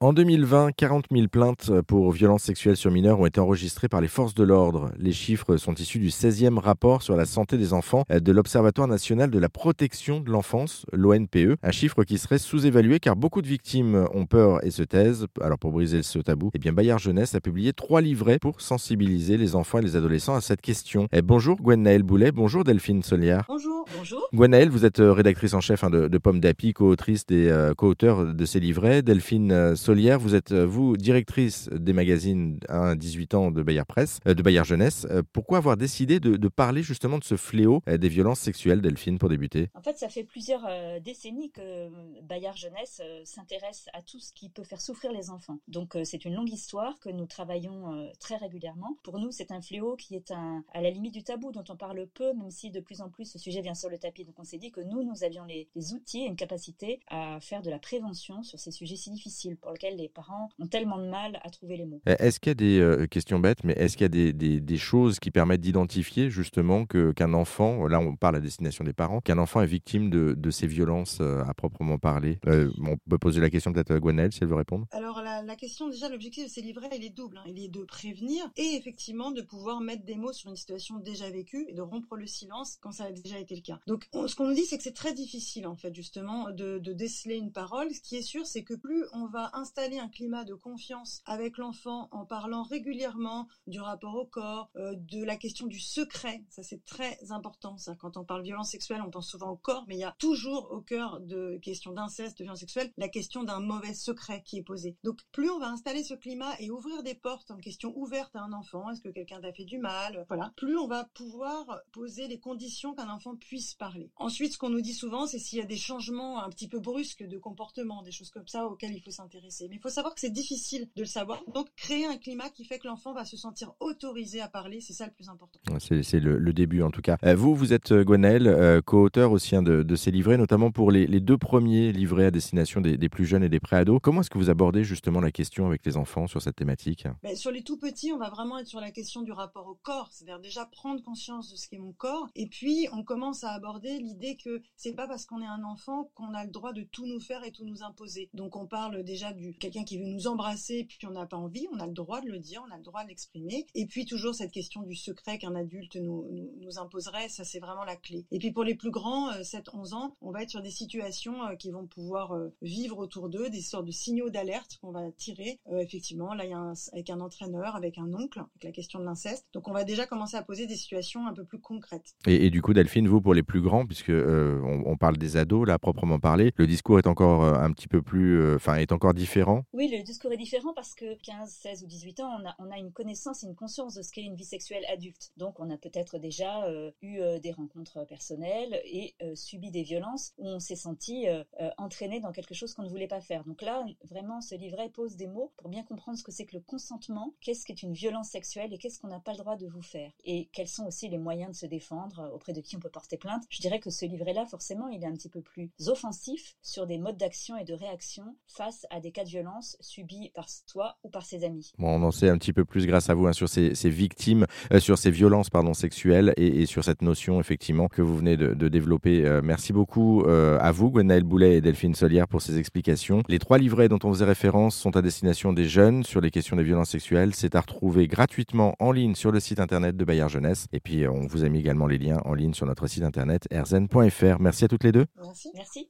En 2020, 40 000 plaintes pour violences sexuelles sur mineurs ont été enregistrées par les forces de l'ordre. Les chiffres sont issus du 16e rapport sur la santé des enfants de l'Observatoire national de la protection de l'enfance, l'ONPE. Un chiffre qui serait sous-évalué car beaucoup de victimes ont peur et se taisent. Alors pour briser ce tabou, eh bien Bayard Jeunesse a publié trois livrets pour sensibiliser les enfants et les adolescents à cette question. Eh, bonjour Gwen Naël Boulet, bonjour Delphine Solière. Bonjour. Bonjour. Gwen Naël, vous êtes euh, rédactrice en chef hein, de, de Pomme d'Api, co-autrice et euh, co-auteur de ces livrets. Delphine euh, Solière, vous êtes, vous, directrice des magazines 1 18 ans de Bayard Presse, de Bayard Jeunesse. pourquoi avoir décidé de, parler justement de ce fléau des violences sexuelles, Delphine, pour débuter? En fait, ça fait plusieurs décennies que Bayard Jeunesse s'intéresse à tout ce qui peut faire souffrir les enfants. Donc, c'est une longue histoire que nous travaillons très régulièrement. Pour nous, c'est un fléau qui est un, à la limite du tabou, dont on parle peu, même si de plus en plus ce sujet vient sur le tapis. Donc, on s'est dit que nous, nous avions les, outils et une capacité à faire de la prévention sur ces sujets si difficiles pour lesquels les parents ont tellement de mal à trouver les mots. Eh, est-ce qu'il y a des euh, questions bêtes, mais est-ce qu'il y a des, choses qui permettent d'identifier justement que, qu'un enfant, là on parle à destination des parents, qu'un enfant est victime de, ces violences euh, à proprement parler? Euh, On peut poser la question peut-être à Gwenaëlle si elle veut répondre. Alors la, question, déjà, l'objectif de ces livrets, il est double. Hein. Il est de prévenir et effectivement de pouvoir mettre des mots sur une situation déjà vécue et de rompre le silence quand ça a déjà été le cas. Donc ce qu'on nous dit, c'est que c'est très difficile, en fait, justement, de, déceler une parole. Ce qui est sûr, c'est que plus on va installer un climat de confiance avec l'enfant en parlant régulièrement du rapport au corps, euh, de la question du secret, ça c'est très important. Ça. Quand on parle violence sexuelle, on pense souvent au corps, mais il y a toujours au cœur de questions d'inceste, de violence sexuelle, la question d'un mauvais secret qui est posé. Donc plus on va installer ce climat et ouvrir des portes en question ouverte à un enfant, est-ce que quelqu'un t'a fait du mal, voilà, plus on va pouvoir poser les conditions qu'un enfant puisse parler. Ensuite, ce qu'on nous dit souvent, c'est s'il y a des changements un petit peu brusques de comportement, des choses comme ça auxquelles il faut s'intéresser. Mais il faut savoir que c'est difficile de le savoir. Donc, créer un climat qui fait que l'enfant va se sentir autorisé à parler, c'est ça le plus important. C'est le, début en tout cas. Euh, vous, vous êtes euh, Gwenaël, euh, co-auteur aussi hein, de, ces livrets, notamment pour les, deux premiers livrets à destination des, plus jeunes et des préados. Comment est-ce que vous abordez justement la question avec les enfants sur cette thématique? Ben, Sur les tout petits, on va vraiment être sur la question du rapport au corps, c'est-à-dire déjà prendre conscience de ce qu'est mon corps. Et puis, on commence à aborder l'idée que c'est pas parce qu'on est un enfant qu'on a le droit de tout nous faire et tout nous imposer. Donc on parle déjà du quelqu'un qui veut nous embrasser puis on n'a pas envie, on a le droit de le dire, on a le droit de l'exprimer. Et puis toujours cette question du secret qu'un adulte nous, nous, imposerait, ça c'est vraiment la clé. Et puis pour les plus grands, 7-11 euh, ans, on va être sur des situations euh, qui vont pouvoir euh, vivre autour d'eux, des sortes de signaux d'alerte qu'on va tirer. effectivement, là il y a un, avec un entraîneur, avec un oncle, avec la question de l'inceste. Donc on va déjà commencer à poser des situations un peu plus concrètes. Et, et du coup, Delphine, vous pour les plus grands, puisque euh, on, parle des ados là, proprement parler, le discours est encore euh, un petit peu plus, euh, enfin, est encore différent. Oui, le discours est différent parce que 15, 16 ou 18 ans, on a, on a une connaissance, une conscience de ce qu'est une vie sexuelle adulte. Donc, on a peut-être déjà eu des rencontres personnelles et subi des violences où on s'est senti entraîné dans quelque chose qu'on ne voulait pas faire. Donc là, vraiment, ce livret pose des mots pour bien comprendre ce que c'est que le consentement, qu'est-ce qu'est une violence sexuelle et qu'est-ce qu'on n'a pas le droit de vous faire. Et quels sont aussi les moyens de se défendre, auprès de qui on peut porter plainte. Je dirais que ce livret-là, forcément, il est un petit peu plus offensif sur des modes d'action et de réaction face à des cas de violence subis par soi ou par ses amis. Bon, on en sait un petit peu plus grâce à vous hein, sur ces, victimes, euh, sur ces violences pardon, sexuelles et, sur cette notion effectivement que vous venez de, développer. Euh, merci beaucoup euh, à vous, Gwenaël Boulet et Delphine Solière, pour ces explications. Les trois livrets dont on faisait référence sont à destination des jeunes sur les questions des violences sexuelles. C'est à retrouver gratuitement en ligne sur le site internet de Bayard Jeunesse. Et puis, on vous a mis également les liens en ligne sur notre site internet erzen.fr. Merci à toutes les deux. Merci. Merci.